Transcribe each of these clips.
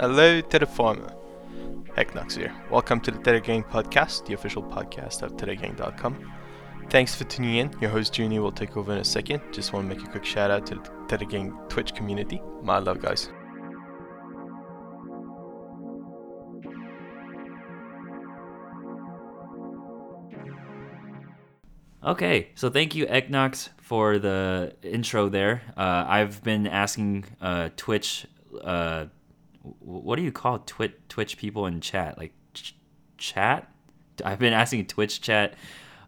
Hello farmer. Hecknox here. Welcome to the Theta Gang podcast, the official podcast of thetagang.com. Thanks for tuning in. Your host Junie will take over in a second. Just want to make a quick shout out to the Theta Gang Twitch community. My love, guys. Okay, so thank you, Eknox, for the intro there. Uh, I've been asking uh, Twitch, uh, what do you call Twitch Twitch people in chat? Like ch- chat? I've been asking Twitch chat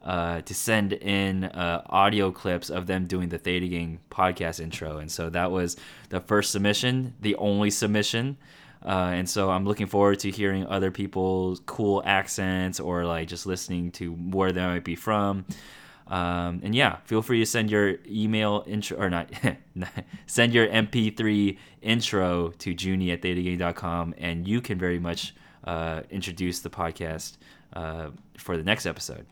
uh, to send in uh, audio clips of them doing the Theta Gang podcast intro, and so that was the first submission, the only submission. Uh, and so I'm looking forward to hearing other people's cool accents or like just listening to where they might be from. Um, and yeah, feel free to send your email intro or not, send your MP3 intro to Junie at thetagang.com and you can very much uh, introduce the podcast uh, for the next episode.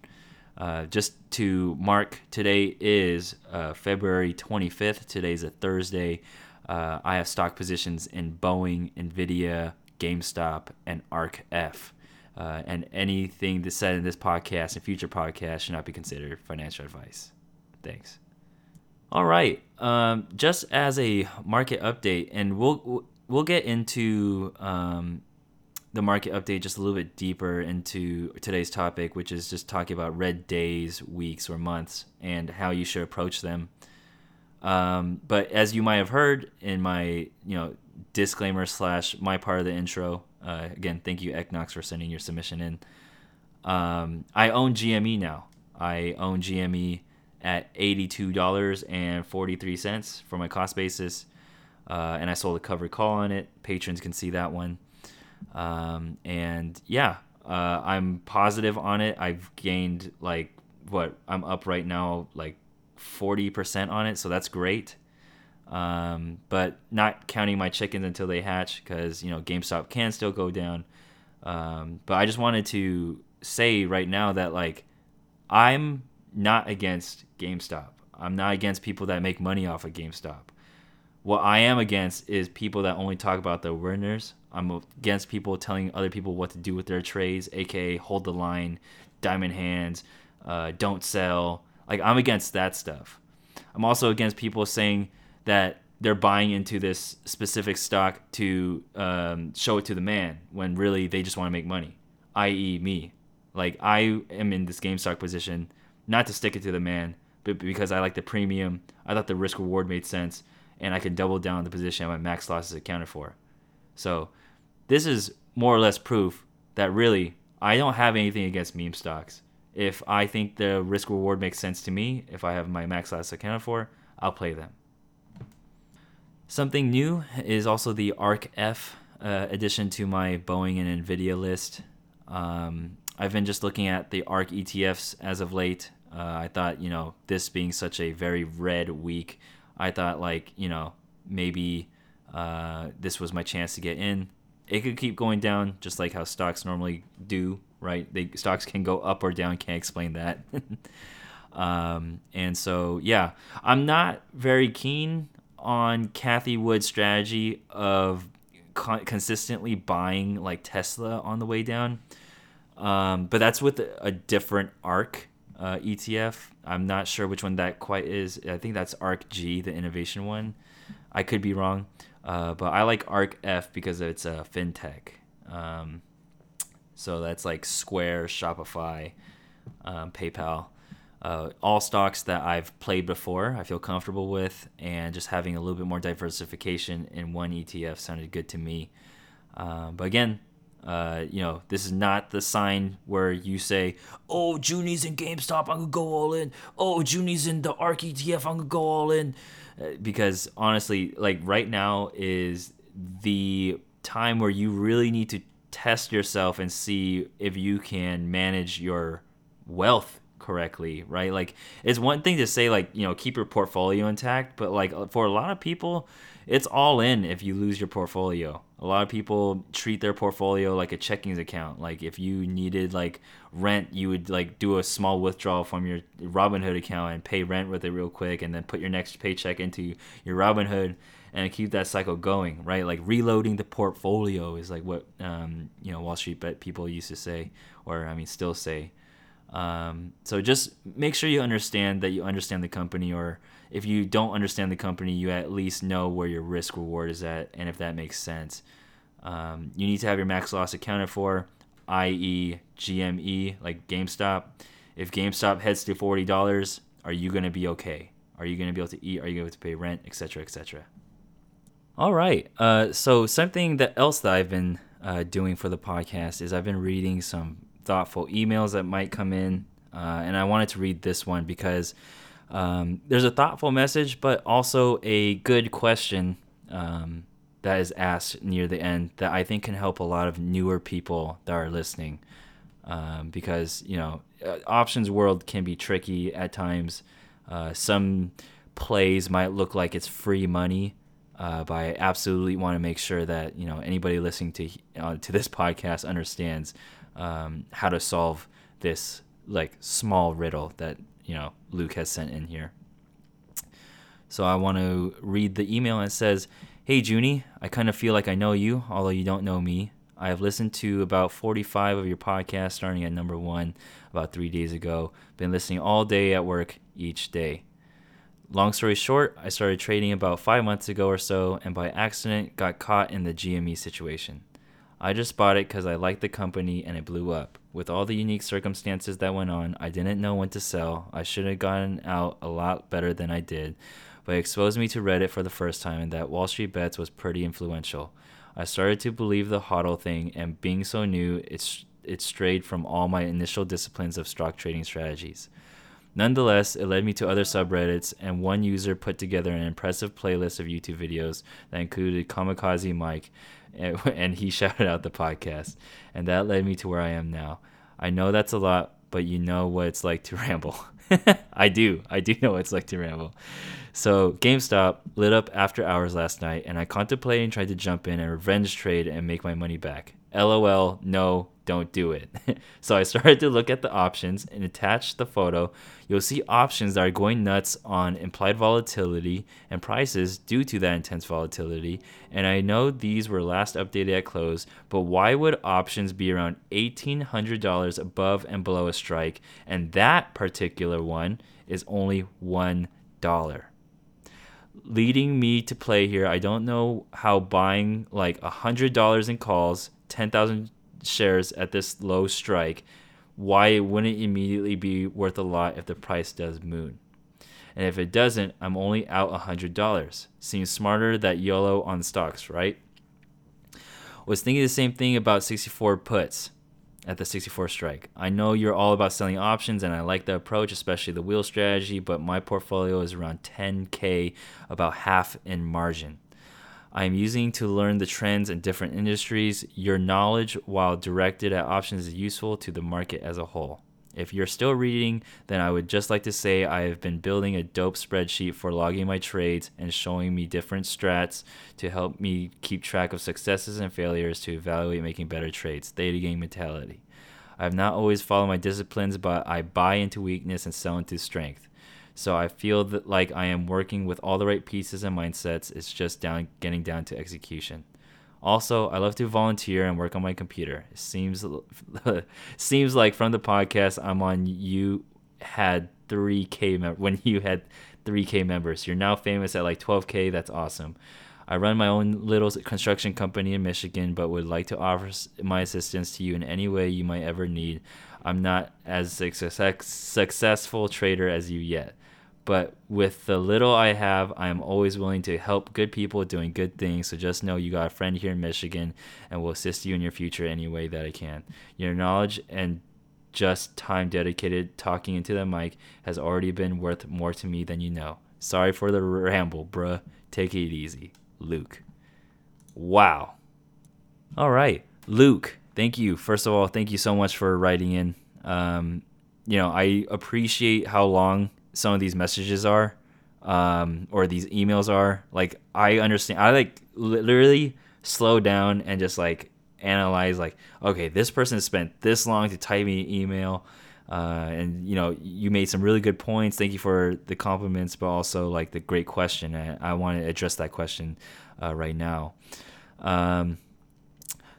Uh, just to mark, today is uh, February 25th. Today's a Thursday. Uh, I have stock positions in Boeing, Nvidia, GameStop, and ARK F. Uh, and anything that's said in this podcast and future podcasts should not be considered financial advice. Thanks. All right. Um, just as a market update, and we'll we'll get into um, the market update just a little bit deeper into today's topic, which is just talking about red days, weeks, or months, and how you should approach them. Um, but as you might have heard in my you know disclaimer slash my part of the intro, uh, again, thank you, Eknox, for sending your submission in. Um, I own GME now. I own GME at $82.43 for my cost basis. Uh, and I sold a covered call on it. Patrons can see that one. Um, and yeah, uh, I'm positive on it. I've gained like what I'm up right now, like 40% on it. So that's great. Um, but not counting my chickens until they hatch because you know GameStop can still go down. Um, but I just wanted to say right now that like I'm not against GameStop. I'm not against people that make money off of GameStop. What I am against is people that only talk about the winners. I'm against people telling other people what to do with their trades, aka hold the line, diamond hands, uh, don't sell. Like I'm against that stuff. I'm also against people saying that they're buying into this specific stock to um, show it to the man when really they just want to make money, i.e., me. Like I am in this GameStop position not to stick it to the man, but because I like the premium. I thought the risk reward made sense, and I can double down the position my max loss is accounted for. So this is more or less proof that really I don't have anything against meme stocks. If I think the risk reward makes sense to me, if I have my max loss accounted for, I'll play them. Something new is also the ARK F uh, addition to my Boeing and Nvidia list. Um, I've been just looking at the ARC ETFs as of late. Uh, I thought, you know, this being such a very red week, I thought like, you know, maybe uh, this was my chance to get in. It could keep going down, just like how stocks normally do, right? They stocks can go up or down. Can't explain that. um, and so, yeah, I'm not very keen on Cathie Wood's strategy of con- consistently buying like Tesla on the way down. Um, but that's with a, different ARK uh, ETF. I'm not sure which one that quite is. I think that's ARK G, the innovation one. I could be wrong, uh, but I like ARK F because it's a fintech. Um, so that's like Square, Shopify, um, PayPal uh, all stocks that I've played before, I feel comfortable with, and just having a little bit more diversification in one ETF sounded good to me. Um, but again, uh, you know, this is not the sign where you say, "Oh, Junie's in GameStop, I'm gonna go all in." Oh, Junie's in the ARK ETF, I'm gonna go all in, uh, because honestly, like right now is the time where you really need to test yourself and see if you can manage your wealth correctly, right? Like it's one thing to say like, you know, keep your portfolio intact, but like for a lot of people, it's all in if you lose your portfolio. A lot of people treat their portfolio like a checking account. Like if you needed like rent, you would like do a small withdrawal from your Robinhood account and pay rent with it real quick, and then put your next paycheck into your Robinhood and keep that cycle going, right? Like reloading the portfolio is like what um, you know Wall Street bet people used to say, or I mean still say. Um, so just make sure you understand that you understand the company, or if you don't understand the company, you at least know where your risk reward is at, and if that makes sense. Um, you need to have your max loss accounted for, i.e., GME, like GameStop. If GameStop heads to forty dollars, are you gonna be okay? Are you gonna be able to eat? Are you going to be able to pay rent, etc., etc.? All right. Uh, so something that else that I've been uh, doing for the podcast is I've been reading some thoughtful emails that might come in, uh, and I wanted to read this one because um, there's a thoughtful message, but also a good question um, that is asked near the end that I think can help a lot of newer people that are listening. Um, because you know, uh, options world can be tricky at times. Uh, some plays might look like it's free money, uh, but I absolutely want to make sure that you know anybody listening to uh, to this podcast understands um, how to solve this like small riddle that you know Luke has sent in here. So I want to read the email it says, "Hey Junie, I kind of feel like I know you, although you don't know me. I have listened to about 45 of your podcasts, starting at number one about three days ago. Been listening all day at work each day. Long story short, I started trading about five months ago or so, and by accident got caught in the GME situation. I just bought it because I liked the company and it blew up. With all the unique circumstances that went on, I didn't know when to sell. I should have gotten out a lot better than I did, but it exposed me to Reddit for the first time and that Wall Street Bets was pretty influential. I started to believe the hodl thing, and being so new, it's it strayed from all my initial disciplines of stock trading strategies. Nonetheless, it led me to other subreddits, and one user put together an impressive playlist of YouTube videos that included Kamikaze Mike, and, he shouted out the podcast. And that led me to where I am now. I know that's a lot, but you know what it's like to ramble. I do. I do know what it's like to ramble. So GameStop lit up after hours last night, and I contemplated and tried to jump in and revenge trade and make my money back. LOL, no, don't do it. so I started to look at the options and attach the photo. You'll see options that are going nuts on implied volatility and prices due to that intense volatility. And I know these were last updated at close, but why would options be around $1,800 above and below a strike? And that particular one is only $1. Leading me to play here, I don't know how buying like $100 in calls, 10,000 shares at this low strike, why it wouldn't immediately be worth a lot if the price does moon. And if it doesn't, I'm only out $100. Seems smarter that YOLO on stocks, right? Was thinking the same thing about 64 puts at the 64 strike. I know you're all about selling options and I like the approach, especially the wheel strategy, but my portfolio is around 10k, about half in margin. I am using to learn the trends in different industries. Your knowledge, while directed at options, is useful to the market as a whole. If you're still reading, then I would just like to say I have been building a dope spreadsheet for logging my trades and showing me different strats to help me keep track of successes and failures to evaluate making better trades. Theta gang mentality. I have not always followed my disciplines, but I buy into weakness and sell into strength. So I feel that like I am working with all the right pieces and mindsets. It's just down getting down to execution. Also, I love to volunteer and work on my computer. It seems seems like from the podcast I'm on, you had 3k mem- when you had 3k members. You're now famous at like 12k. That's awesome. I run my own little construction company in Michigan, but would like to offer my assistance to you in any way you might ever need. I'm not as success- successful trader as you yet but with the little I have, I am always willing to help good people doing good things. So just know you got a friend here in Michigan and will assist you in your future any way that I can. Your knowledge and just time dedicated talking into the mic has already been worth more to me than you know. Sorry for the ramble, bruh. Take it easy. Luke. Wow. All right. Luke, thank you. First of all, thank you so much for writing in. Um, you know, I appreciate how long some of these messages are um, or these emails are. Like I understand. I like literally slow down and just like analyze like okay this person spent this long to type me an email uh, and you know you made some really good points thank you for the compliments but also like the great question i, I want to address that question uh, right now um,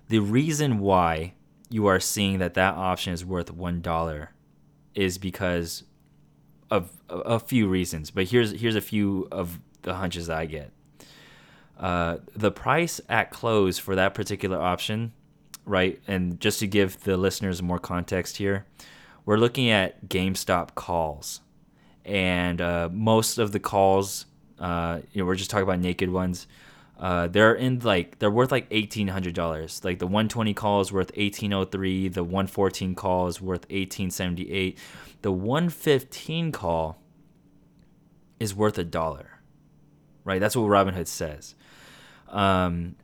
the reason why you are seeing that that option is worth one dollar is because of a, few reasons but here's here's a few of the hunches i get uh, the price at close for that particular option, right? And just to give the listeners more context here, we're looking at GameStop calls, and uh, most of the calls, uh, you know, we're just talking about naked ones. Uh, they're in like they're worth like eighteen hundred dollars. Like the one twenty call is worth eighteen oh three. The one fourteen call is worth eighteen seventy eight. The one fifteen call is worth a dollar. Right, that's what Robinhood says. Um,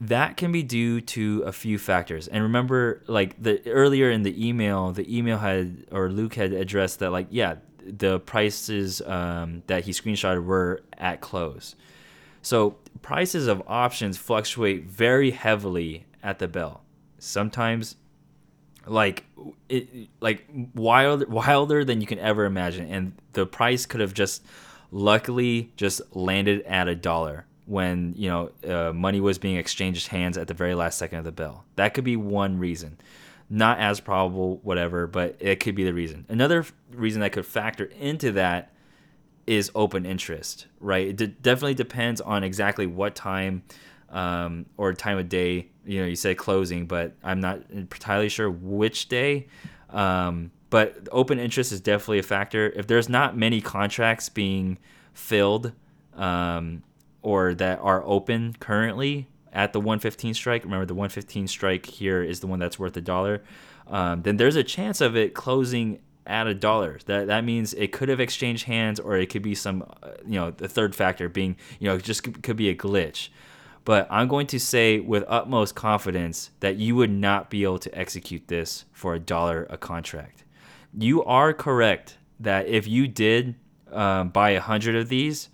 that can be due to a few factors. And remember, like the earlier in the email, the email had or Luke had addressed that, like, yeah, the prices um, that he screenshotted were at close. So prices of options fluctuate very heavily at the bell. Sometimes, like it, like wild, wilder than you can ever imagine, and the price could have just luckily just landed at a dollar when you know uh, money was being exchanged hands at the very last second of the bell That could be one reason. Not as probable, whatever, but it could be the reason. Another reason that could factor into that is open interest, right? It d- definitely depends on exactly what time um, or time of day. You know, you say closing, but I'm not entirely sure which day. Um, but open interest is definitely a factor. If there's not many contracts being filled, um, or that are open currently at the 115 strike, remember the 115 strike here is the one that's worth a dollar, um, then there's a chance of it closing at a dollar. That that means it could have exchanged hands, or it could be some, uh, you know, the third factor being, you know, just could, be a glitch. But I'm going to say with utmost confidence that you would not be able to execute this for a dollar a contract. You are correct that if you did um, buy a hundred of these,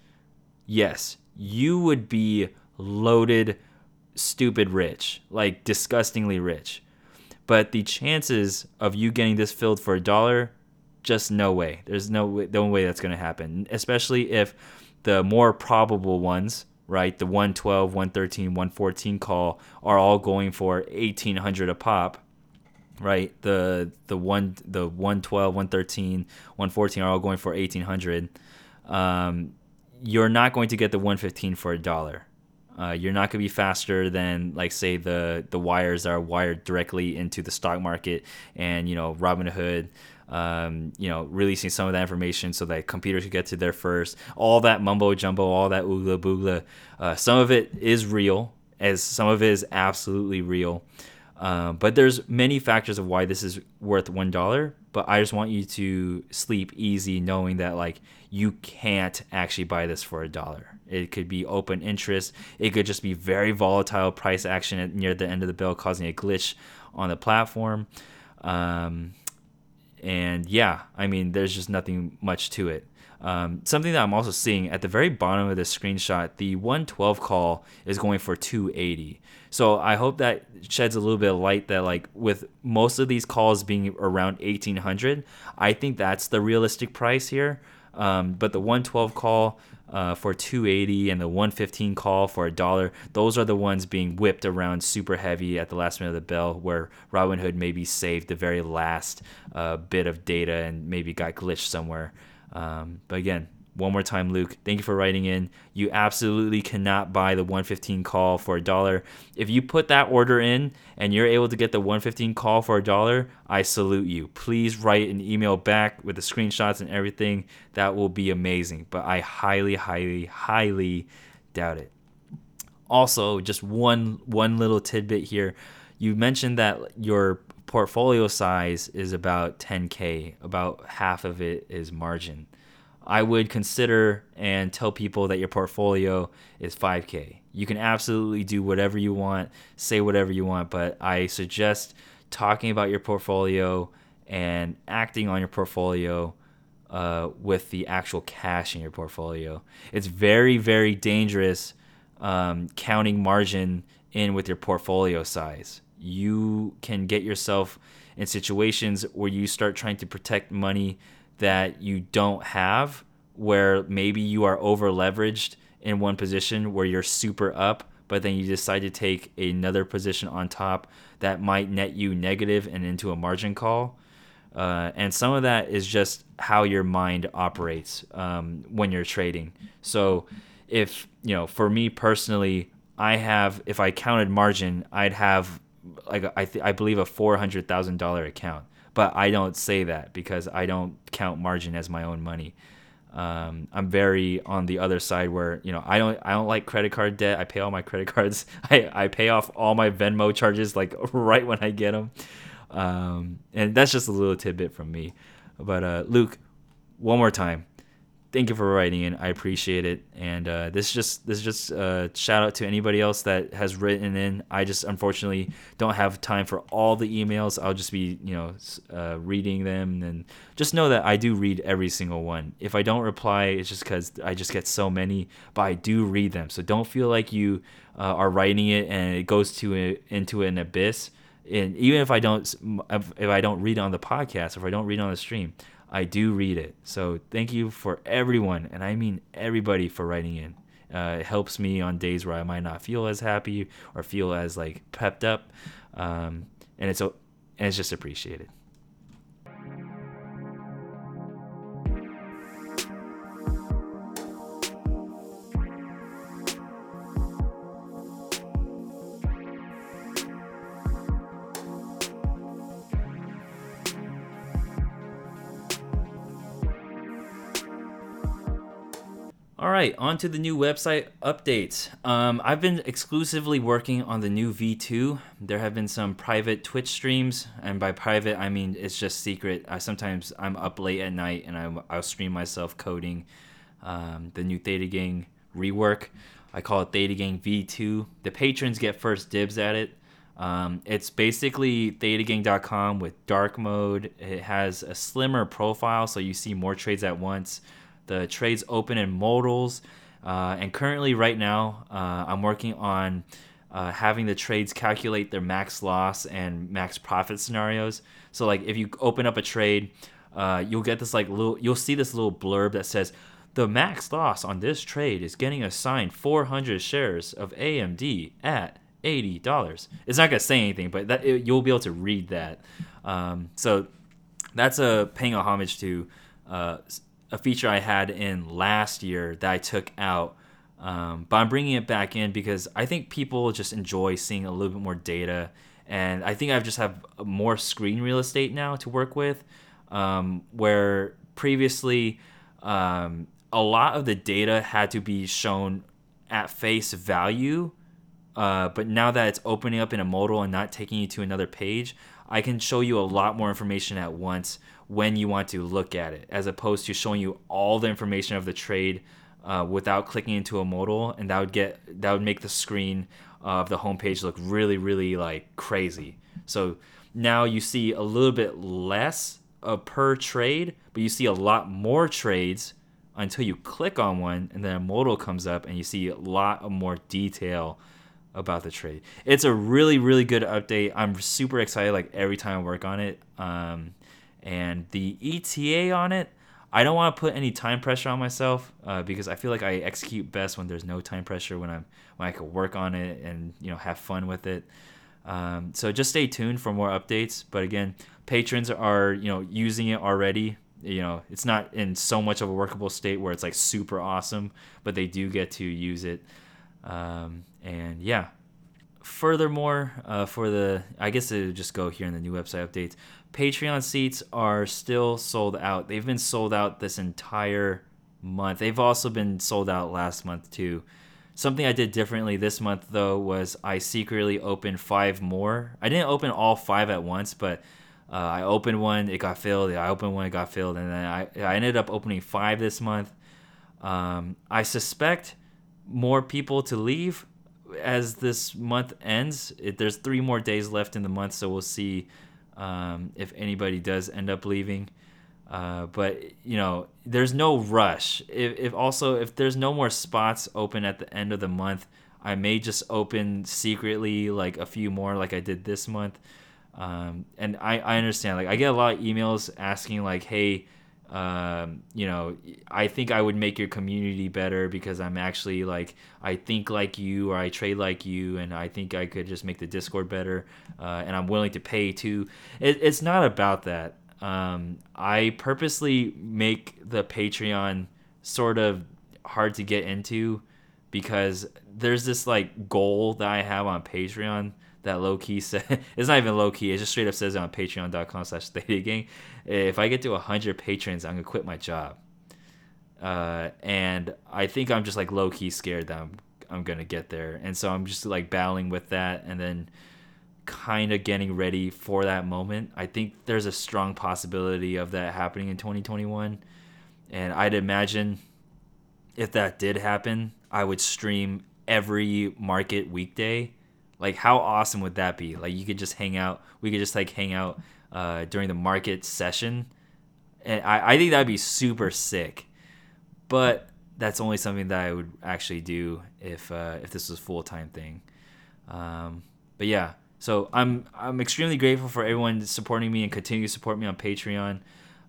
yes, you would be loaded, stupid rich, like disgustingly rich. But the chances of you getting this filled for a dollar, just no way. There's no way, no way that's going to happen, especially if the more probable ones, right, the 112, 113, 114 call are all going for 1800 a pop right the the one the 112 113 114 are all going for 1800 um, you're not going to get the 115 for a dollar. Uh, you're not going to be faster than like say the the wires that are wired directly into the stock market and you know Robinhood um, you know releasing some of that information so that computers could get to there first all that mumbo jumbo all that oogla boogla uh, some of it is real as some of it is absolutely real um, but there's many factors of why this is worth one dollar. But I just want you to sleep easy, knowing that like you can't actually buy this for a dollar. It could be open interest. It could just be very volatile price action at, near the end of the bill, causing a glitch on the platform. Um, and yeah, I mean, there's just nothing much to it. Um, something that I'm also seeing at the very bottom of this screenshot, the 112 call is going for 280. So I hope that sheds a little bit of light that like with most of these calls being around 1800, I think that's the realistic price here. Um, but the 112 call uh, for 280 and the 115 call for a dollar, those are the ones being whipped around super heavy at the last minute of the bell, where Robinhood maybe saved the very last uh, bit of data and maybe got glitched somewhere. Um, but again, one more time, Luke, thank you for writing in. You absolutely cannot buy the 115 call for a dollar. If you put that order in and you're able to get the 115 call for a dollar, I salute you. Please write an email back with the screenshots and everything. That will be amazing. But I highly, highly, highly doubt it. Also, just one one little tidbit here. You mentioned that your portfolio size is about 10k, about half of it is margin. I would consider and tell people that your portfolio is 5k. You can absolutely do whatever you want, say whatever you want, but I suggest talking about your portfolio and acting on your portfolio uh, with the actual cash in your portfolio. It's very, very dangerous um, counting margin in with your portfolio size. You can get yourself in situations where you start trying to protect money that you don't have, where maybe you are over leveraged in one position where you're super up, but then you decide to take another position on top that might net you negative and into a margin call. Uh, and some of that is just how your mind operates um, when you're trading. So, if you know, for me personally, I have if I counted margin, I'd have like I th- I believe a four hundred thousand dollar account, but I don't say that because I don't count margin as my own money. Um, I'm very on the other side where you know I don't I don't like credit card debt. I pay all my credit cards. I, I pay off all my Venmo charges like right when I get them, um, and that's just a little tidbit from me. But uh, Luke, one more time, thank you for writing in. I appreciate it. And uh, this is just this is just a uh, shout out to anybody else that has written in. I just unfortunately don't have time for all the emails. I'll just be you know uh, reading them and just know that I do read every single one. If I don't reply, it's just because I just get so many, but I do read them. So don't feel like you uh, are writing it and it goes to a, into an abyss. And even if I don't if I don't read on the podcast, or if I don't read on the stream, I do read it. So thank you for everyone, and I mean everybody, for writing in. Uh, it helps me on days where I might not feel as happy or feel as like pepped up, um, and it's and it's just appreciated. Right, on to the new website updates. Um, I've been exclusively working on the new V2. There have been some private Twitch streams, and by private, I mean it's just secret. I sometimes I'm up late at night and I, I'll stream myself coding um, the new Theta Gang rework. I call it Theta Gang V2. The patrons get first dibs at it. Um, it's basically thetagang.com with dark mode. It has a slimmer profile, so you see more trades at once. The trades open in modals. Uh, and currently, right now, uh, I'm working on uh, having the trades calculate their max loss and max profit scenarios. So, like, if you open up a trade, uh, you'll get this like little, you'll see this little blurb that says the max loss on this trade is getting assigned 400 shares of AMD at eighty dollars. It's not gonna say anything, but that it, you'll be able to read that. Um, so that's a paying a homage to uh, a feature I had in last year that I took out. Um, but I'm bringing it back in because I think people just enjoy seeing a little bit more data, and I think I just have more screen real estate now to work with. Um, where previously, um, a lot of the data had to be shown at face value, uh, but now that it's opening up in a modal and not taking you to another page, I can show you a lot more information at once when you want to look at it, as opposed to showing you all the information of the trade uh, without clicking into a modal, and that would get that would make the screen of the homepage look really, really like crazy. So now you see a little bit less uh, per trade, but you see a lot more trades until you click on one, and then a modal comes up, and you see a lot more detail about the trade. It's a really, really good update. I'm super excited like every time I work on it. Um, and the ETA on it, I don't want to put any time pressure on myself uh, because I feel like I execute best when there's no time pressure when I'm when I can work on it and you know have fun with it. Um, so just stay tuned for more updates. But again, patrons are you know using it already. You know it's not in so much of a workable state where it's like super awesome, but they do get to use it. Um, and yeah, furthermore, uh, for the I guess it just go here in the new website updates. Patreon seats are still sold out. They've been sold out this entire month. They've also been sold out last month too. Something I did differently this month though was I secretly opened five more. I didn't open all five at once, but uh, I opened one, it got filled. I opened one, it got filled, and then I, I ended up opening five this month. Um, I suspect more people to leave as this month ends. It, there's three more days left in the month, so we'll see um, if anybody does end up leaving. Uh, but you know, there's no rush. If, if also if there's no more spots open at the end of the month, I may just open secretly like a few more like I did this month. Um, and I, I understand like I get a lot of emails asking like, hey, um, you know, I think I would make your community better because I'm actually like I think like you or I trade like you, and I think I could just make the Discord better, uh, and I'm willing to pay too. It, it's not about that. Um, I purposely make the Patreon sort of hard to get into because there's this like goal that I have on Patreon that low key said it's not even low key. It just straight up says on patreon.com slash gang. If I get to 100 patrons, I'm going to quit my job. Uh, and I think I'm just like low key scared that I'm, I'm going to get there. And so I'm just like battling with that and then kind of getting ready for that moment. I think there's a strong possibility of that happening in 2021. And I'd imagine if that did happen, I would stream every market weekday like how awesome would that be? Like you could just hang out. We could just like hang out uh, during the market session, and I, I think that'd be super sick. But that's only something that I would actually do if uh, if this was a full time thing. Um, but yeah, so I'm I'm extremely grateful for everyone supporting me and continue to support me on Patreon.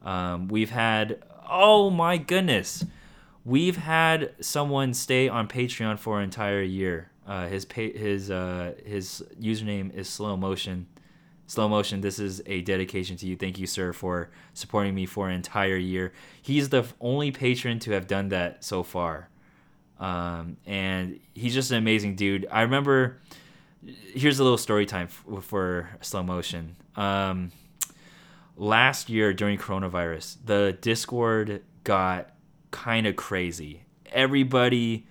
Um, we've had oh my goodness, we've had someone stay on Patreon for an entire year. Uh, his his uh, his username is slow motion. Slow motion. This is a dedication to you. Thank you, sir, for supporting me for an entire year. He's the only patron to have done that so far, um, and he's just an amazing dude. I remember. Here's a little story time for, for slow motion. Um, last year during coronavirus, the Discord got kind of crazy. Everybody,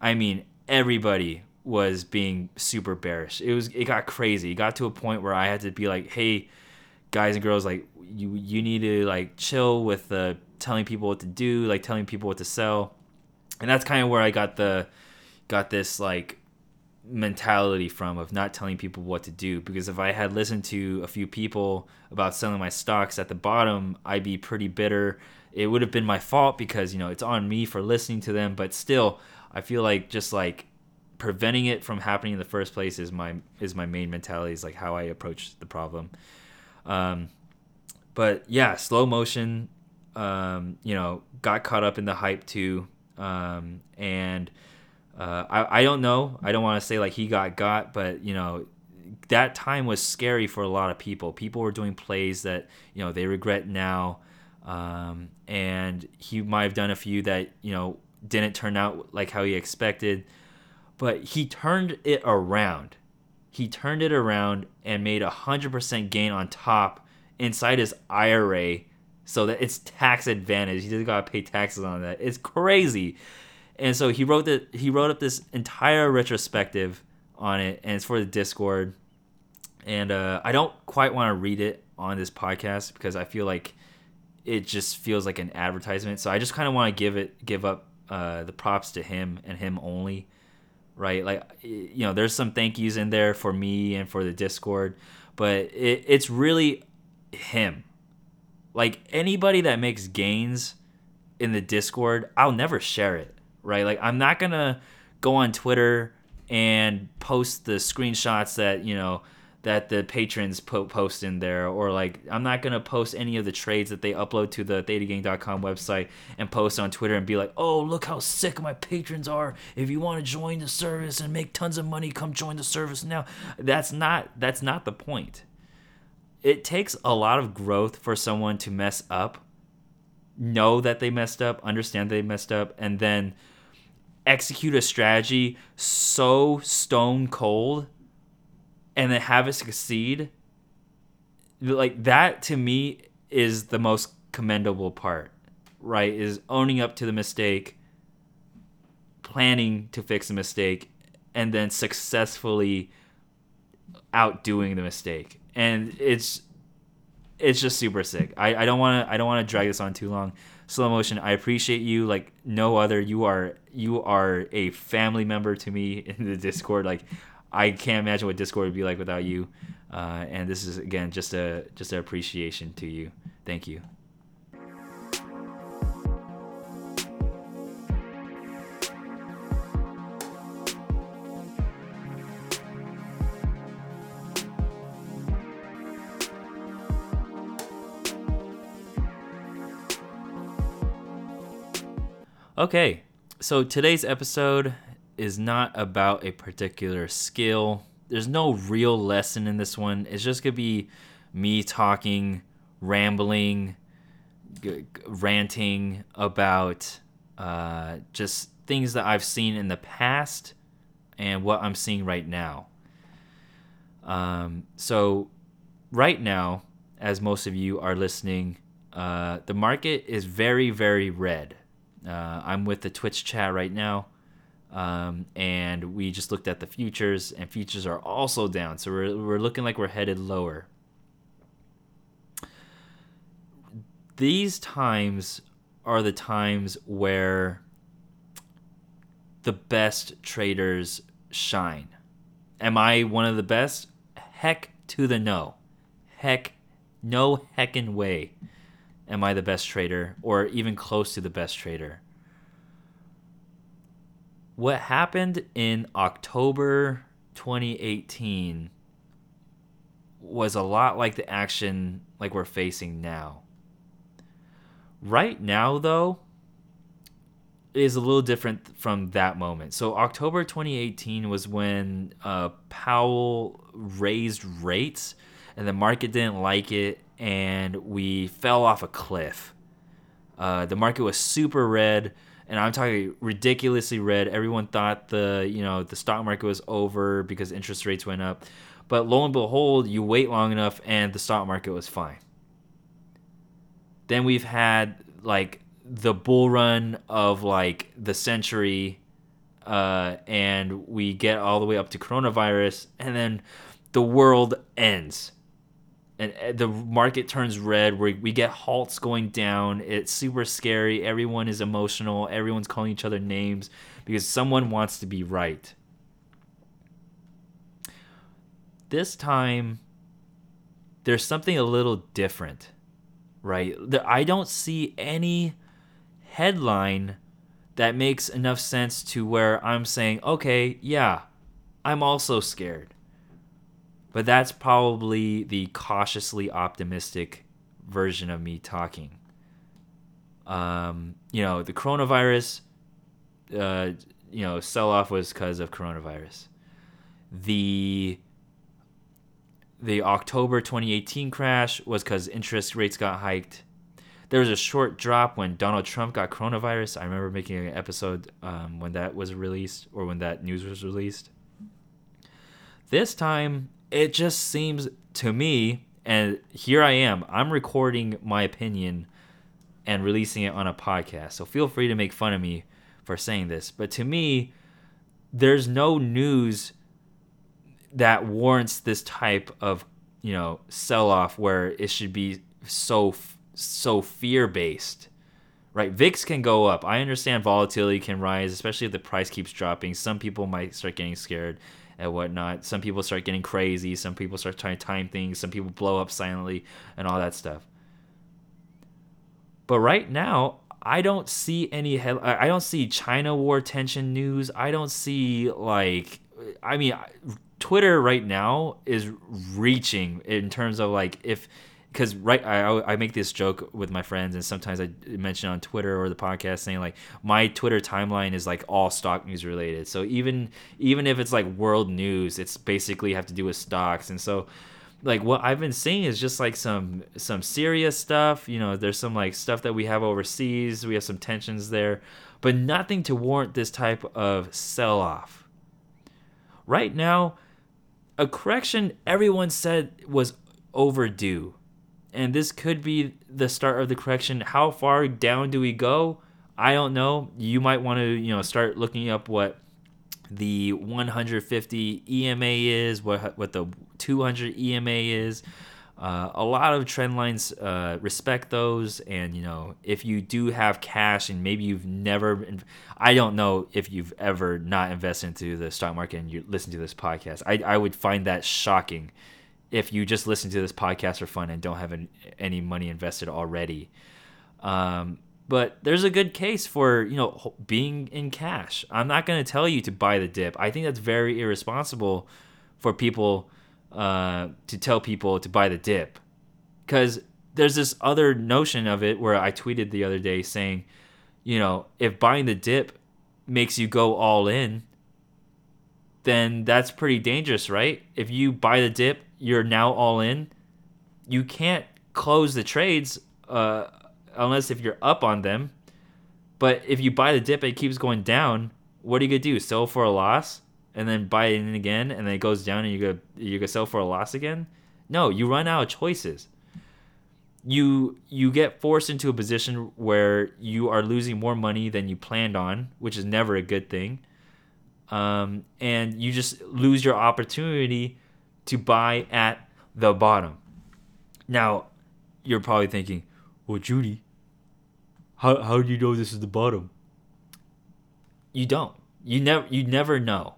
I mean, everybody was being super bearish. It was it got crazy. It got to a point where I had to be like, "Hey, guys and girls, like you you need to like chill with the telling people what to do, like telling people what to sell." And that's kind of where I got the got this like mentality from of not telling people what to do because if I had listened to a few people about selling my stocks at the bottom, I'd be pretty bitter. It would have been my fault because, you know, it's on me for listening to them, but still I feel like just like preventing it from happening in the first place is my is my main mentality is like how I approach the problem. Um, but yeah, slow motion. Um, you know, got caught up in the hype too, um, and uh, I I don't know. I don't want to say like he got got, but you know, that time was scary for a lot of people. People were doing plays that you know they regret now, um, and he might have done a few that you know didn't turn out like how he expected but he turned it around. He turned it around and made a hundred percent gain on top inside his IRA, so that it's tax advantage. He doesn't gotta pay taxes on that. It's crazy. And so he wrote that he wrote up this entire retrospective on it, and it's for the Discord. And uh, I don't quite want to read it on this podcast because I feel like it just feels like an advertisement. So I just kind of want to give it give up uh, the props to him and him only right? Like, you know, there's some thank yous in there for me and for the Discord, but it, it's really him. Like, anybody that makes gains in the Discord, I'll never share it, right? Like, I'm not gonna go on Twitter and post the screenshots that, you know, that the patrons po- post in there or like i'm not going to post any of the trades that they upload to the thetagang.com website and post on twitter and be like oh look how sick my patrons are. If you want to join the service and make tons of money come join the service now. That's not that's not the point. It takes a lot of growth for someone to mess up know that they messed up understand they messed up and then execute a strategy so stone cold and then have it succeed like that to me is the most commendable part right is owning up to the mistake planning to fix the mistake and then successfully outdoing the mistake. And it's it's just super sick. I, I don't want to i don't want to drag this on too long. Slow motion i appreciate you like no other. You are you are a family member to me in the discord. Like I can't imagine what Discord would be like without you. Uh, and this is again just a just an appreciation to you. Thank you. Okay, so today's episode is not about a particular skill. There's no real lesson in this one. It's just gonna be me talking, rambling, g- ranting about uh, just things that I've seen in the past and what I'm seeing right now. Um, so, right now, as most of you are listening, uh, the market is very, very red. Uh, I'm with the Twitch chat right now, um, and we just looked at the futures, and futures are also down. So we're, we're looking like we're headed lower. These times are the times where the best traders shine. Am I one of the best? Heck to the no. Heck, no heckin' way am I the best trader or even close to the best trader. What happened in October 2018 was a lot like the action like we're facing now. Right now though is a little different from that moment. So October 2018 was when uh, Powell raised rates and the market didn't like it and we fell off a cliff. Uh, the market was super red, and I'm talking ridiculously red. Everyone thought the you know the stock market was over because interest rates went up, but lo and behold, you wait long enough, and the stock market was fine. Then we've had like the bull run of like the century, uh, and we get all the way up to coronavirus, and then the world ends and uh, the market turns red where we get halts going down it's super scary everyone is emotional everyone's calling each other names because someone wants to be right. This time there's something a little different right? I don't see any headline that makes enough sense to where i'm saying okay yeah i'm also scared but that's probably the cautiously optimistic version of me talking. Um, you know, the coronavirus, uh, you know, sell off was because of coronavirus. The the October 2018 crash was because interest rates got hiked. There was a short drop when Donald Trump got coronavirus. I remember making an episode um, when that was released or when that news was released. This time, it just seems to me, and here I am, I'm recording my opinion and releasing it on a podcast. So feel free to make fun of me for saying this. But to me, there's no news that warrants this type of, you know, sell off where it should be so so fear based. Right? VIX can go up. I understand volatility can rise, especially if the price keeps dropping. Some people might start getting scared and whatnot. Some people start getting crazy. Some people start trying to time things. Some people blow up silently and all that stuff. But right now, I don't see any. I don't see China war tension news. I don't see like. I mean, Twitter right now is reaching in terms of like if because right I, I make this joke with my friends and sometimes i mention on twitter or the podcast saying like my twitter timeline is like all stock news related. So even even if it's like world news it's basically have to do with stocks. And so like what i've been seeing is just like some some serious stuff. You know there's some like stuff that we have overseas. We have some tensions there. But nothing to warrant this type of sell off right now a correction everyone said was overdue and this could be the start of the correction. How far down do we go? I don't know. You might want to, you know, start looking up what the 150 EMA is, what what the 200 EMA is. Uh, a lot of trend lines uh, respect those, and you know, if you do have cash and maybe you've never, I don't know if you've ever not invested into the stock market and you listen to this podcast. I I would find that shocking if you just listen to this podcast for fun and don't have any, any money invested already. Um, but there's a good case for you know being in cash. I'm not going to tell you to buy the dip. I think that's very irresponsible for people uh, to tell people to buy the dip because there's this other notion of it where I tweeted the other day saying you know, if buying the dip makes you go all in, then that's pretty dangerous, right? If you buy the dip, you're now all in. You can't close the trades uh, unless if you're up on them. But if you buy the dip and it keeps going down, what are you gonna do? Sell for a loss and then buy it in again, and then it goes down, and you go you go sell for a loss again? No, you run out of choices. You you get forced into a position where you are losing more money than you planned on, which is never a good thing. Um, and you just lose your opportunity to buy at the bottom. Now, you're probably thinking, well, Junie, how, how do you know this is the bottom? You don't. You never you never know.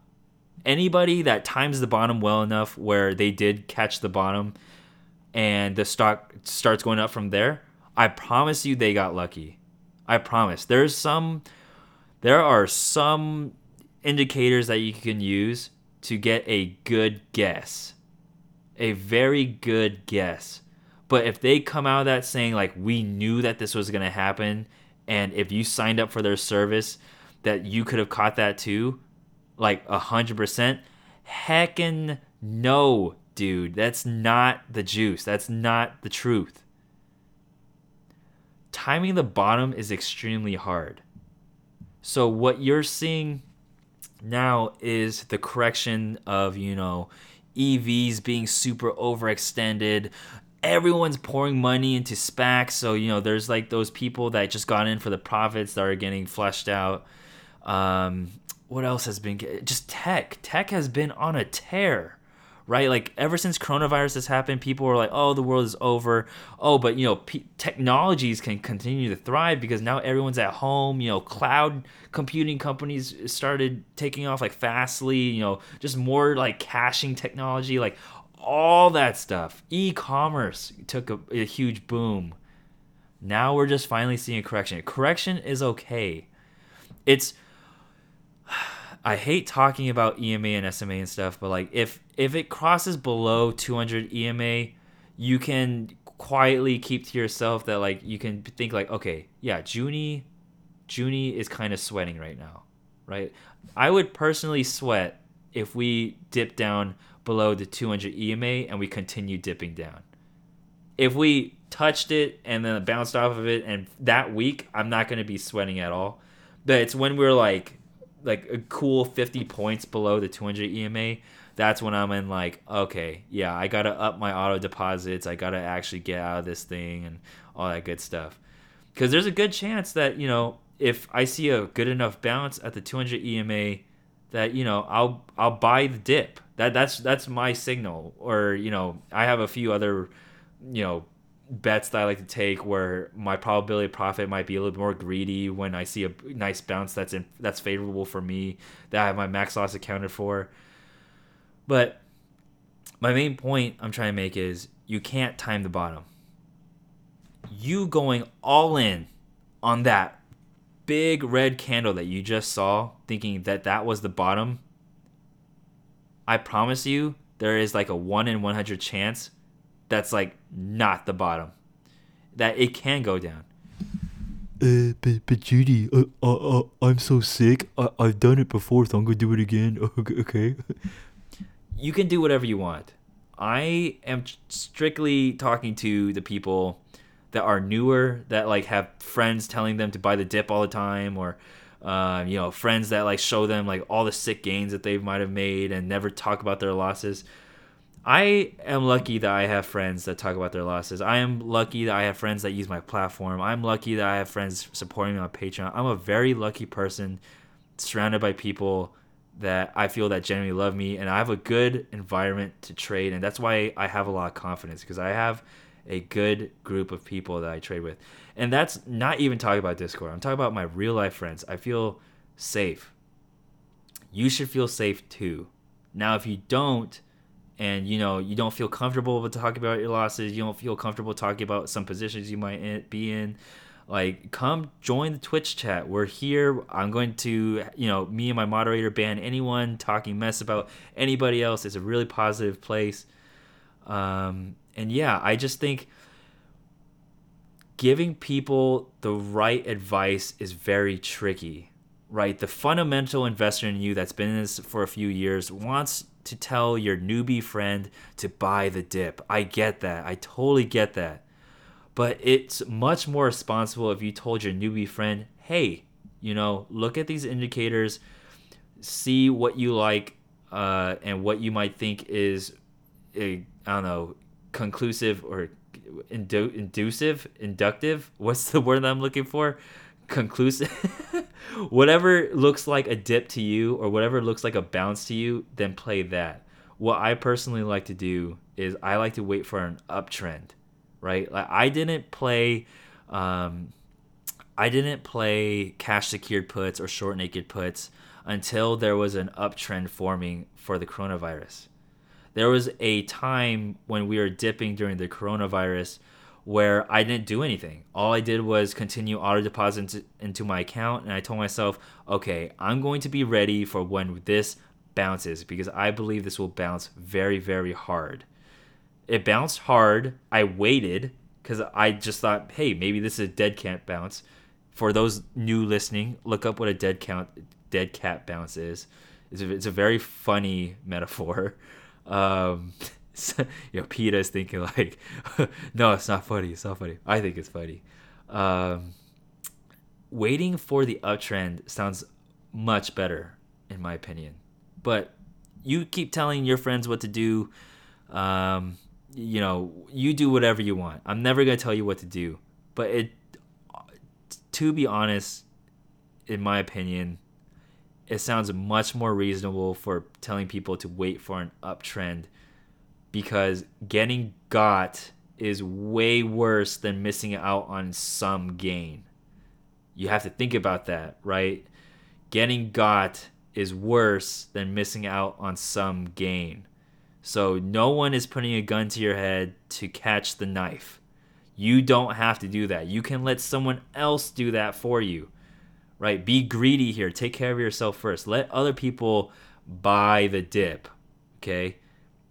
Anybody that times the bottom well enough where they did catch the bottom and the stock starts going up from there, I promise you they got lucky. I promise. There's some there are some indicators that you can use to get a good guess. A very good guess. But if they come out of that saying like we knew that this was going to happen and if you signed up for their service that you could have caught that too, like a hundred percent, heckin' no, dude. That's not the juice. That's not the truth. Timing the bottom is extremely hard. So what you're seeing now is the correction of, you know, EVs being super overextended, everyone's pouring money into SPACs. So, you know, there's like those people that just got in for the profits that are getting flushed out. Um, what else has been just tech? Tech has been on a tear, right? Like ever since coronavirus has happened, people were like, "Oh, the world is over." Oh, but you know, p- technologies can continue to thrive because now everyone's at home. You know, cloud computing companies started taking off like Fastly. You know, just more like caching technology. Like all that stuff. E-commerce took a, a huge boom. Now we're just finally seeing a correction. Correction is okay. It's I hate talking about EMA and SMA and stuff, but like if if it crosses below 200 EMA, you can quietly keep to yourself that like you can think like okay, yeah, Junie Junie is kind of sweating right now, right? I would personally sweat if we dip down below the 200 EMA and we continue dipping down. If we touched it and then bounced off of it and that week, I'm not going to be sweating at all. But it's when we're like like a cool 50 points below the 200 EMA, that's when I'm in like, okay, yeah, I got to up my auto deposits. I got to actually get out of this thing and all that good stuff. Cuz there's a good chance that, you know, if I see a good enough bounce at the 200 EMA that, you know, I'll I'll buy the dip that that's that's my signal. Or you know, I have a few other, you know, bets that I like to take where my probability of profit might be a little more greedy when I see a nice bounce that's in that's favorable for me that I have my max loss accounted for. But my main point I'm trying to make is you can't time the bottom. You going all in on that big red candle that you just saw, thinking that that was the bottom, I promise you, there is like a 1 in 100 chance that's like not the bottom. That it can go down. Uh, but, but Junie, uh, uh, uh, I'm so sick. I, I've done it before, so I'm going to do it again. Okay. you can do whatever you want. I am strictly talking to the people that are newer, that like have friends telling them to buy the dip all the time, or uh, you know, friends that like show them like all the sick gains that they might have made and never talk about their losses. I am lucky that I have friends that talk about their losses. I am lucky that I have friends that use my platform. I'm lucky that I have friends supporting me on Patreon. I'm a very lucky person surrounded by people that I feel that genuinely love me and I have a good environment to trade and that's why I have a lot of confidence because I have a good group of people that I trade with. And that's not even talking about Discord. I'm talking about my real life friends. I feel safe. You should feel safe too. Now, if you don't, and you know you don't feel comfortable with talking about your losses, you don't feel comfortable talking about some positions you might be in, like come join the Twitch chat. We're here. I'm going to, you know, me and my moderator ban anyone talking mess about anybody else. It's a really positive place. Um, and yeah, I just think giving people the right advice is very tricky, right? The fundamental investor in you that's been in this for a few years wants to tell your newbie friend to buy the dip. I get that. I totally get that. But it's much more responsible if you told your newbie friend, hey, you know, look at these indicators, see what you like, uh, and what you might think is, I don't know, conclusive or indu- inducive, inductive. What's the word I'm looking for? Conclusive. whatever looks like a dip to you or whatever looks like a bounce to you, then play that. What I personally like to do is I like to wait for an uptrend, right? Like I didn't play. Um, I didn't play cash secured puts or short naked puts until there was an uptrend forming for the coronavirus. There was a time when we were dipping during the coronavirus where I didn't do anything. All I did was continue auto deposits into, my account, and I told myself, okay, I'm going to be ready for when this bounces because I believe this will bounce very, very hard. It bounced hard. I waited because I just thought, hey, maybe this is a dead cat bounce. For those new listening, look up what a dead count, dead cat bounce is. It's a, it's a very funny metaphor. Um, you know, Peta is thinking like, no, it's not funny. It's not funny. I think it's funny. Um, waiting for the uptrend sounds much better, in my opinion. But you keep telling your friends what to do. Um, you know, you do whatever you want. I'm never gonna tell you what to do. But it, to be honest, in my opinion, it sounds much more reasonable for telling people to wait for an uptrend because getting got is way worse than missing out on some gain. You have to think about that, right? Getting got is worse than missing out on some gain. So no one is putting a gun to your head to catch the knife. You don't have to do that. You can let someone else do that for you. Right? Be greedy here. Take care of yourself first. Let other people buy the dip. Okay?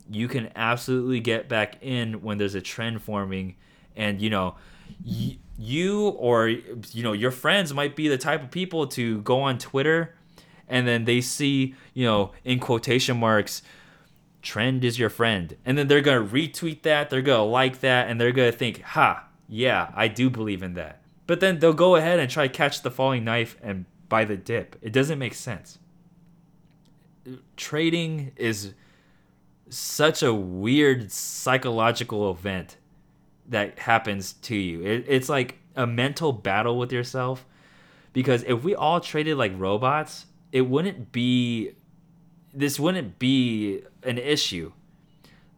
You can absolutely get back in when there's a trend forming and you know y- you or you know your friends might be the type of people to go on Twitter and then they see, you know, in quotation marks trend is your friend. And then they're to retweet that, they're to like that, and they're to think, ha, yeah, I do believe in that. But then they'll go ahead and try to catch the falling knife and buy the dip. It doesn't make sense. Trading is such a weird psychological event that happens to you. It, it's like a mental battle with yourself because if we all traded like robots, it wouldn't be this wouldn't be an issue.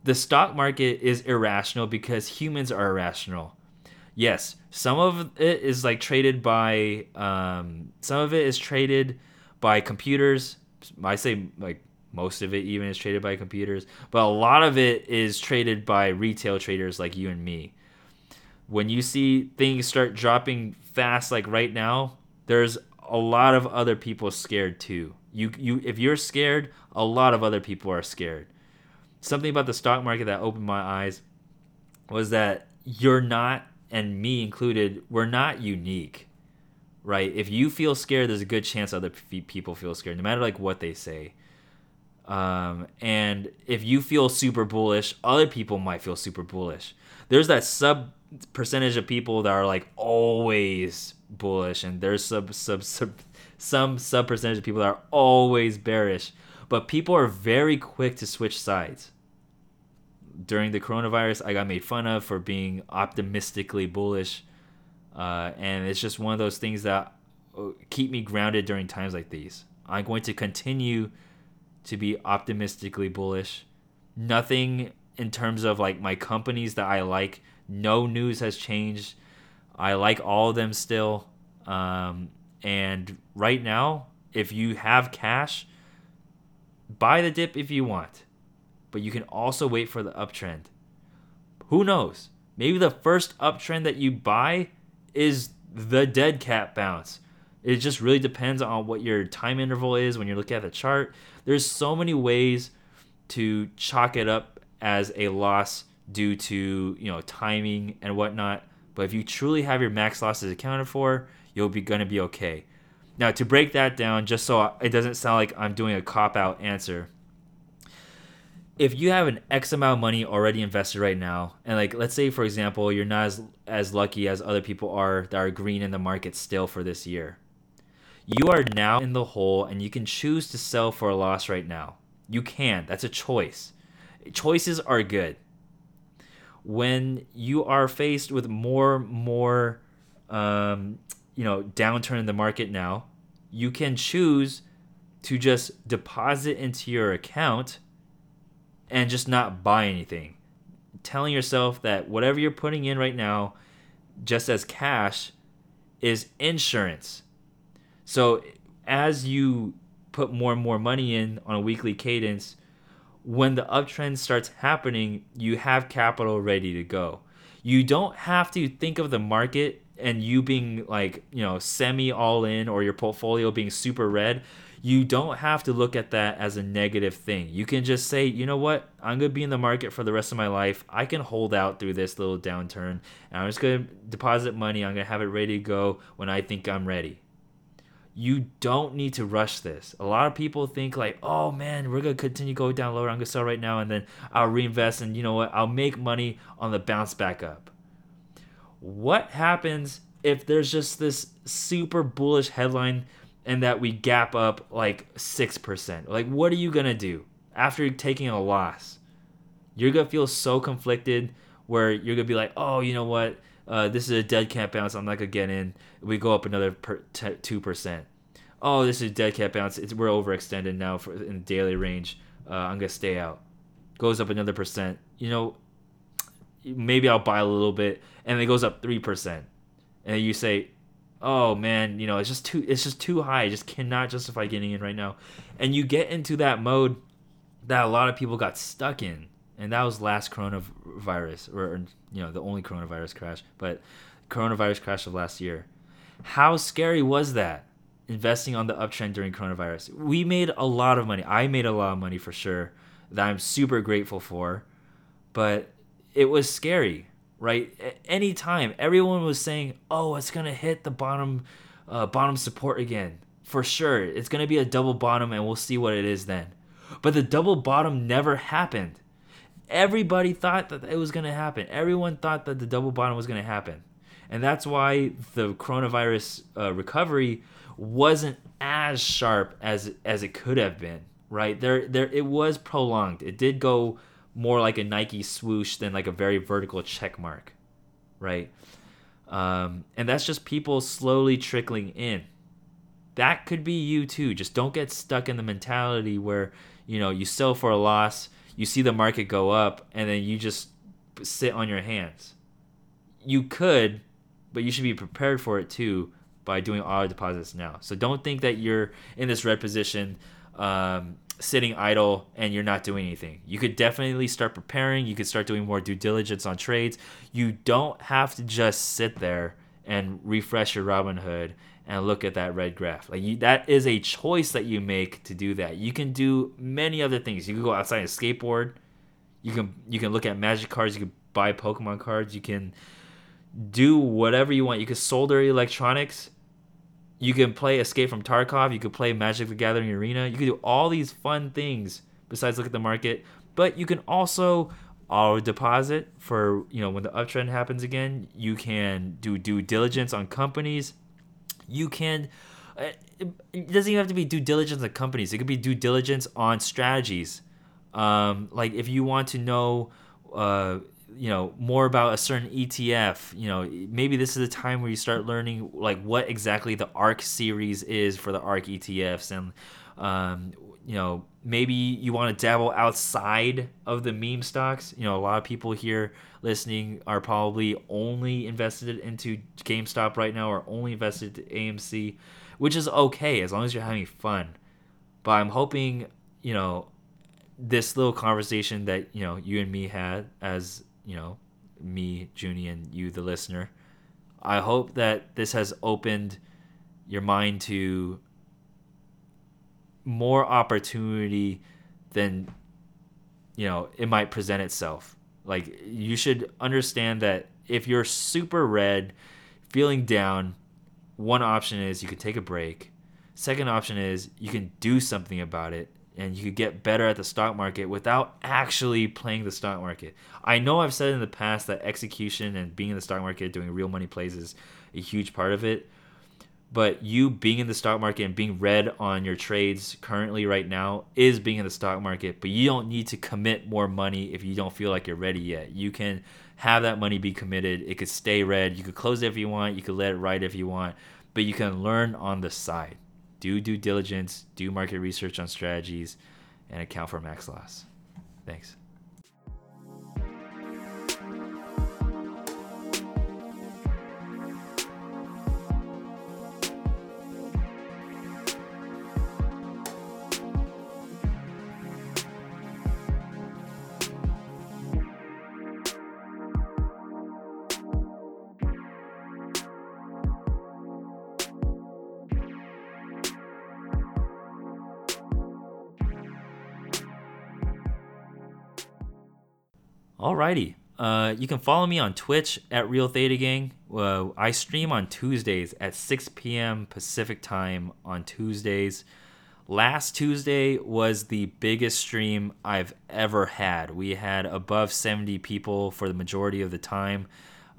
The stock market is irrational because humans are irrational. Yes, some of it is like traded by um, some of it is traded by computers. I say like most of it even is traded by computers, but a lot of it is traded by retail traders like you and me. When you see things start dropping fast like right now, there's a lot of other people scared too. You you if you're scared, a lot of other people are scared. Something about the stock market that opened my eyes was that you're not and me included, we're not unique. Right? If you feel scared, there's a good chance other people feel scared no matter like what they say. Um, and if you feel super bullish, other people might feel super bullish. There's that sub percentage of people that are like always bullish, and there's sub sub sub some sub percentage of people that are always bearish. But people are very quick to switch sides. During the coronavirus, I got made fun of for being optimistically bullish, uh, and it's just one of those things that uh, keep me grounded during times like these. I'm going to continue to be optimistically bullish. Nothing in terms of like my companies that I like. No news has changed. I like all of them still. Um, and right now, if you have cash, buy the dip if you want. But you can also wait for the uptrend. Who knows? Maybe the first uptrend that you buy is the dead cat bounce. It just really depends on what your time interval is when you're looking at the chart. There's so many ways to chalk it up as a loss due to you know timing and whatnot. But if you truly have your max losses accounted for, you'll be to be okay. Now, to break that down, just so it doesn't sound like I'm doing a cop out answer, if you have an X amount of money already invested right now, and like let's say for example, you're not as as lucky as other people are that are green in the market still for this year, you are now in the hole, and you can choose to sell for a loss right now. You can. That's a choice. Choices are good. When you are faced with more more, um, you know, downturn in the market now, you can choose to just deposit into your account and just not buy anything. Telling yourself that whatever you're putting in right now, just as cash, is insurance. So as you put more and more money in on a weekly cadence, when the uptrend starts happening, you have capital ready to go. You don't have to think of the market and you being like, you know, semi all in or your portfolio being super red you don't have to look at that as a negative thing. You can just say, you know what, I'm going to be in the market for the rest of my life. I can hold out through this little downturn. And I'm just going to deposit money. I'm going to have it ready to go when I think I'm ready. You don't need to rush this. A lot of people think like, oh man, we're gonna continue going down lower. I'm gonna sell right now and then I'll reinvest and you know what? I'll make money on the bounce back up. What happens if there's just this super bullish headline and that we gap up like 6%. Like, what are you to do after taking a loss? You're to feel so conflicted where you're to be like, oh, you know what? Uh, this is a dead cat bounce. I'm not to get in. We go up another 2%. Oh, this is a dead cat bounce. It's, we're overextended now for in daily range. Uh, I'm to stay out. Goes up another percent. You know, maybe I'll buy a little bit. And it goes up 3%. And you say, oh man, you know, it's just too it's just too high. I just cannot justify getting in right now. And you get into that mode that a lot of people got stuck in. And that was last coronavirus or you know, the only coronavirus crash, but coronavirus crash of last year. How scary was that? Investing on the uptrend during coronavirus. We made a lot of money. I made a lot of money for sure that I'm super grateful for. But it was scary right? Any time, everyone was saying, "Oh, it's gonna hit the bottom, uh, bottom support again for sure. It's gonna be a double bottom, and we'll see what it is then." But the double bottom never happened. Everybody thought that it was gonna happen. Everyone thought that the double bottom was gonna happen, and that's why the coronavirus uh, recovery wasn't as sharp as as it could have been. Right there, there it was prolonged. It did go more like a Nike swoosh than like a very vertical check mark, right? Um, and that's just people slowly trickling in. That could be you too. Just don't get stuck in the mentality where you know you sell for a loss, you see the market go up, and then you just sit on your hands. You could, but you should be prepared for it too by doing auto deposits now. So don't think that you're in this red position. Um, sitting idle and you're not doing anything. You could definitely start preparing. You could start doing more due diligence on trades. You don't have to just sit there and refresh your Robinhood and look at that red graph. Like you, that is a choice that you make to do that. You can do many other things. You can go outside and skateboard. You can you can look at magic cards. You can buy Pokemon cards. You can do whatever you want. You can solder electronics you can play Escape from Tarkov. You could play Magic the Gathering Arena. You can do all these fun things besides look at the market. But you can also auto deposit for you know when the uptrend happens again. You can do due diligence on companies. You can. Uh, it doesn't even have to be due diligence on companies. It could be due diligence on strategies. Um, like if you want to know. Uh, you know more about a certain ETF, you know, maybe this is a time where you start learning like what exactly the ARK series is for the ARK ETFs, and um, you know maybe you want to dabble outside of the meme stocks. You know, a lot of people here listening are probably only invested into GameStop right now, or only invested in AMC, which is okay as long as you're having fun. But I'm hoping you know this little conversation that you know you and me had as you know, me, Junie, and you, the listener. I hope that this has opened your mind to more opportunity than you know it might present itself like you should understand that if you're super red, feeling down, one option is you can take a break. Second option is you can do something about it and you could get better at the stock market without actually playing the stock market. I know I've said in the past that execution and being in the stock market, doing real money plays is a huge part of it. But you being in the stock market and being red on your trades currently right now is being in the stock market, but you don't need to commit more money if you don't feel like you're ready yet. You can have that money be committed. It could stay red. You could close it if you want. You could let it ride if you want, but you can learn on the side. Do due diligence, do market research on strategies, and account for max loss. Thanks. Alrighty. Uh, you can follow me on Twitch at Real Theta Gang. Uh, I stream on Tuesdays at 6 p.m. Pacific time on Tuesdays. Last Tuesday was the biggest stream I've ever had. We had above 70 people for the majority of the time.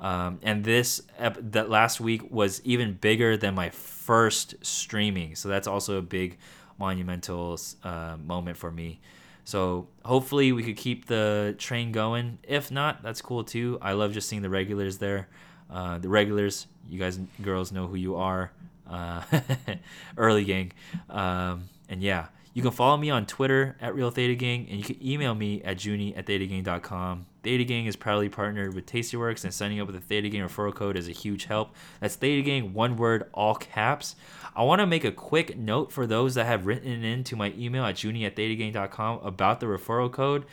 Um, and this that last week was even bigger than my first streaming. So that's also a big monumental uh, moment for me. So hopefully we could keep the train going. If not, that's cool too. I love just seeing the regulars there. Uh, the regulars, you guys, girls know who you are. Uh, early gang. Um, and yeah, you can follow me on Twitter at Real Theta Gang, and you can email me at junie at thetagang.com. Theta Gang is proudly partnered with Tastyworks, and signing up with the Theta Gang referral code is a huge help. That's Theta Gang, one word, all caps. I want to make a quick note for those that have written in to my email at junie at thetagang.com about the referral code.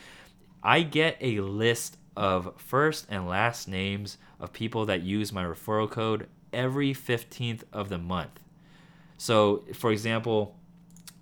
I get a list of first and last names of people that use my referral code every 15th of the month. So, for example,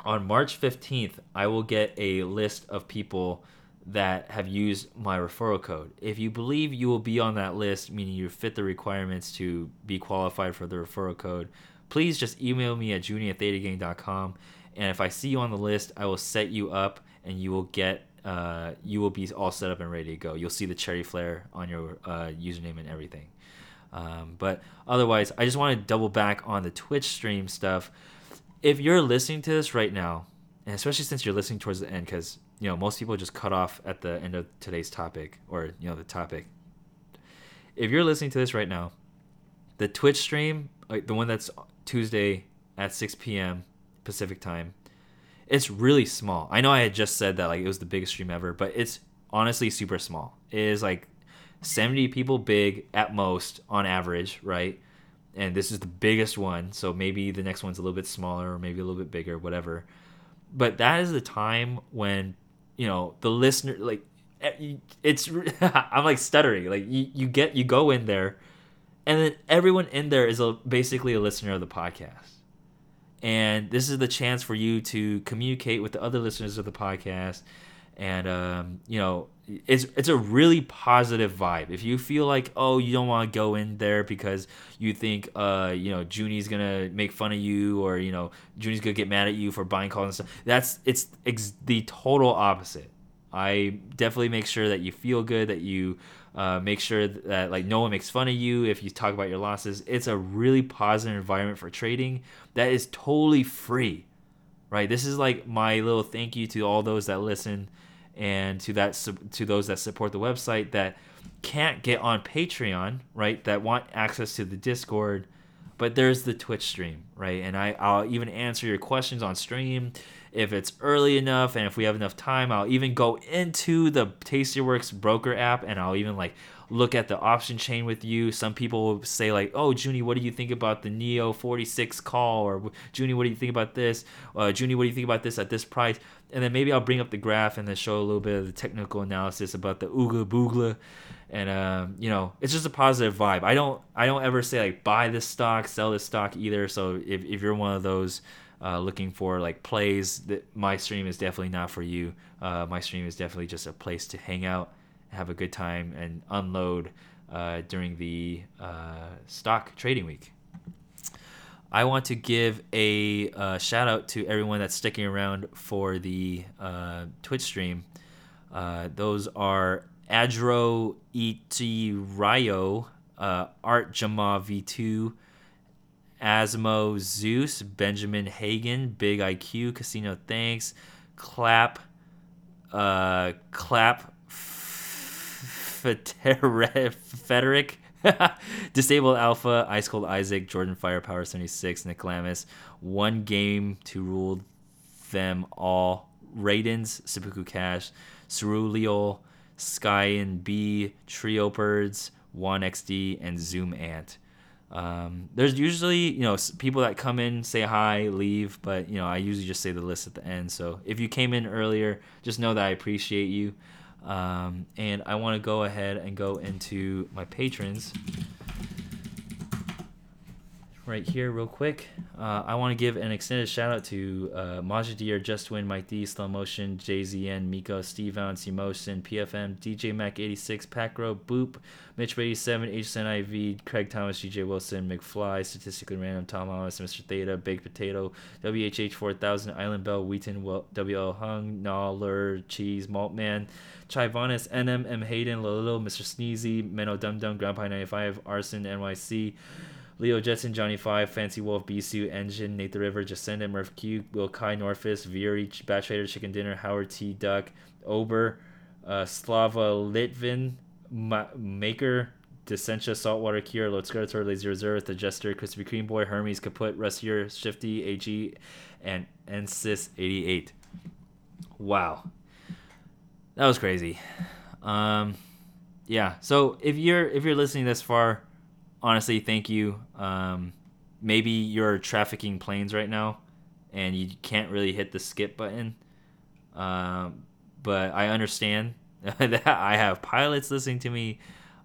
on March 15th, I will get a list of people that have used my referral code. If you believe you will be on that list, meaning you fit the requirements to be qualified for the referral code, please just email me at thetagang.com. And if I see you on the list, I will set you up and you will get uh, you will be all set up and ready to go. You'll see the cherry flare on your uh, username and everything. Um, but otherwise, I just want to double back on the Twitch stream stuff if you're listening to this right now, and especially since you're listening towards the end, because you know most people just cut off at the end of today's topic or you know the topic. If you're listening to this right now, the Twitch stream, like the one that's Tuesday at 6 p.m. Pacific time, it's really small. I know I had just said that like it was the biggest stream ever, but it's honestly super small. It is like 70 people big at most on average, right? And this is the biggest one so maybe the next one's a little bit smaller or maybe a little bit bigger whatever. But that is the time when you know the listener like eh, it's i'm like stuttering. Like you, you get you go in there and then everyone in there is a, basically a listener of the podcast. And this is the chance for you to communicate with the other listeners of the podcast and um, you know it's it's a really positive vibe. If you feel like oh you don't want to go in there because you think uh you know Junie's gonna make fun of you or you know Junie's gonna get mad at you for buying calls and stuff, that's it's the total opposite. I definitely make sure that you feel good, that you uh, make sure that like no one makes fun of you if you talk about your losses. It's a really positive environment for trading that is totally free, right? This is like my little thank you to all those that listen and to that to those that support the website that can't get on Patreon, right? That want access to the Discord, but there's the Twitch stream, right? And I I'll even answer your questions on stream if it's early enough and if we have enough time. I'll even go into the Tastyworks broker app and I'll even like look at the option chain with you. Some people will say like, "Oh, Junie, what do you think about the NIO 46 call?" Or Junie, what do you think about this? Uh, Junie, what do you think about this at this price? and then maybe I'll bring up the graph and then show a little bit of the technical analysis about the Oogla Boogla, and um, you know it's just a positive vibe. I don't I don't ever say like buy this stock, sell this stock either. So if if you're one of those uh, looking for like plays, that my stream is definitely not for you. Uh, my stream is definitely just a place to hang out, have a good time, and unload uh, during the uh, stock trading week. I want to give a uh, shout out to everyone that's sticking around for the uh, Twitch stream. Uh, those are Adro E.T. Ryo, uh, Art Jama V2, Asmo Zeus, Benjamin Hagen, Big IQ, Casino Thanks, Clap, Clap, Frederick, Disabled Alpha, Ice Cold Isaac, Jordan Firepower 76, Nick Lamis, One Game to Rule Them All, Raidens, Seppuku Cash, Ceruleal, Sky and B, Trio Birds, XD, and Zoom Ant. Um, there's usually you know people that come in, say hi, leave, but you know I usually just say the list at the end. So if you came in earlier, just know that I appreciate you. Um, and I want to go ahead and go into my patrons right here real quick. Uh, I want to give an extended shout out to uh, Majadir, Just Win, Mike D, Slow Motion, JZN, Miko, Steve Allen, Motion, PFM, DJ Mac 86, Pacro, Boop, Mitch 87, HSNIV, Craig Thomas, DJ Wilson, McFly, Statistically Random, Tom Thomas, Mr. Theta, Baked Potato, WHH 4000, Island Bell, Wheaton, WL Hung, Nawler, Cheese, Maltman, Chivonis, NM, M. Hayden, Lolo, Mr. Sneezy, Menno Dum Dum, Grandpa 95, Arson, NYC, Leo Jetson, Johnny Five, Fancy Wolf, Bisu, Engine, Nate the River, Jascendant, Murph Q, Will Kai, Norfist, Veery, Batch Trader, Chicken Dinner, Howard T. Duck, Ober, uh, Slava Litvin, Ma- Maker, Descentia, Saltwater Cure, Lord Skirtor, Lazy Reserve, The Jester, Crispy Cream Boy, Hermes, Kaput, Rustier, Shifty, AG, and Ensis88. Wow. That was crazy. Um, yeah. So if you're if you're listening this far, honestly, thank you. Um, maybe you're trafficking planes right now, and you can't really hit the skip button. Um, but I understand that I have pilots listening to me.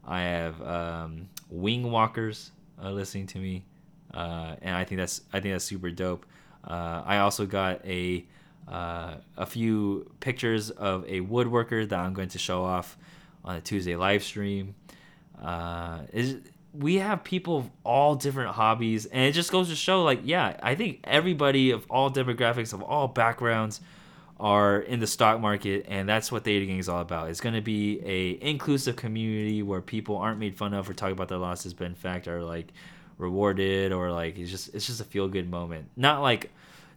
I have um, wing walkers uh, listening to me, uh, and I think that's I think that's super dope. Uh, I also got a uh, a few pictures of a woodworker that I'm going to show off on a Tuesday live stream. Uh, is we have people of all different hobbies, and it just goes to show, like, yeah, I think everybody of all demographics, of all backgrounds, are in the stock market, and that's what Theta Gang is all about. It's going to be a inclusive community where people aren't made fun of for talking about their losses, but in fact are like rewarded or like it's just it's just a feel good moment. Not like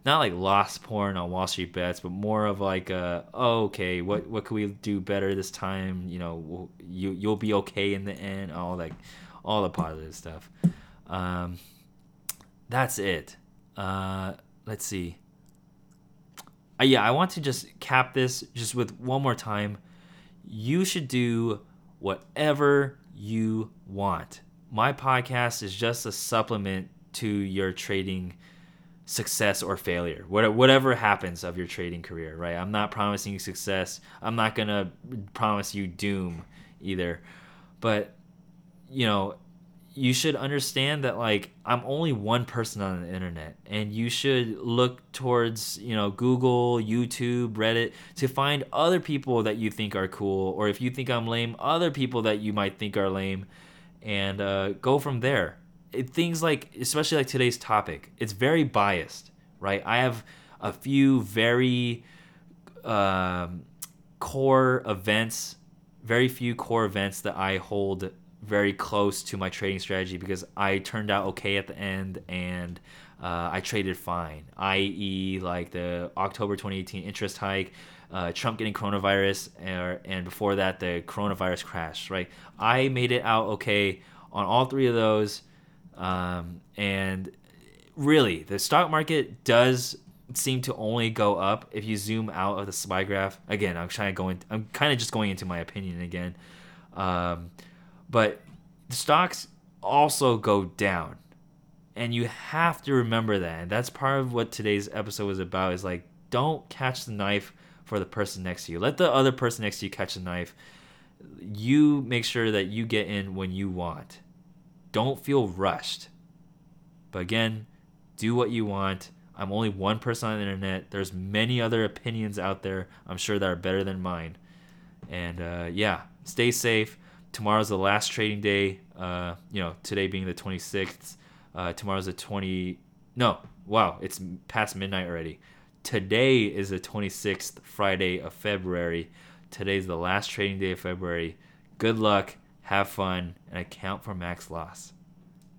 not like lost porn on Wall Street bets, but more of like a, oh, okay, what what can we do better this time? You know, you you'll be okay in the end. All like all the positive stuff. Um, that's it. Uh, let's see. Uh, yeah, I want to just cap this just with one more time. You should do whatever you want. My podcast is just a supplement to your trading success or failure What- whatever happens of your trading career right i'm not promising you success i'm not gonna promise you doom either but you know you should understand that like i'm only one person on the internet and you should look towards you know google youtube reddit to find other people that you think are cool or if you think i'm lame other people that you might think are lame and uh, go from there. It, things like especially like today's topic it's very biased right? I have a few very um, core events very few core events that i hold very close to my trading strategy because i turned out okay at the end and uh, i traded fine i.e like the october 2018 interest hike uh, Trump getting coronavirus, and, and before that, the coronavirus crash, right? I made it out okay on all three of those. Um, and really, the stock market does seem to only go up if you zoom out of the SPY graph. Again, I'm trying to go in, I'm kind of just going into my opinion again. Um, but the stocks also go down. And you have to remember that. And that's part of what today's episode was about is like, don't catch the knife for the person next to you. Let the other person next to you catch the knife. You make sure that you get in when you want don't feel rushed. But again, do what you want. I'm only one person on the internet. There's many other opinions out there. I'm sure that are better than mine. And uh, yeah, stay safe. Tomorrow's the last trading day. Uh, you know, today being the 26th. Uh, tomorrow's the 20. No, wow, it's past midnight already. Today is the 26th Friday of February. Today's the last trading day of February. Good luck, have fun, and account for max loss.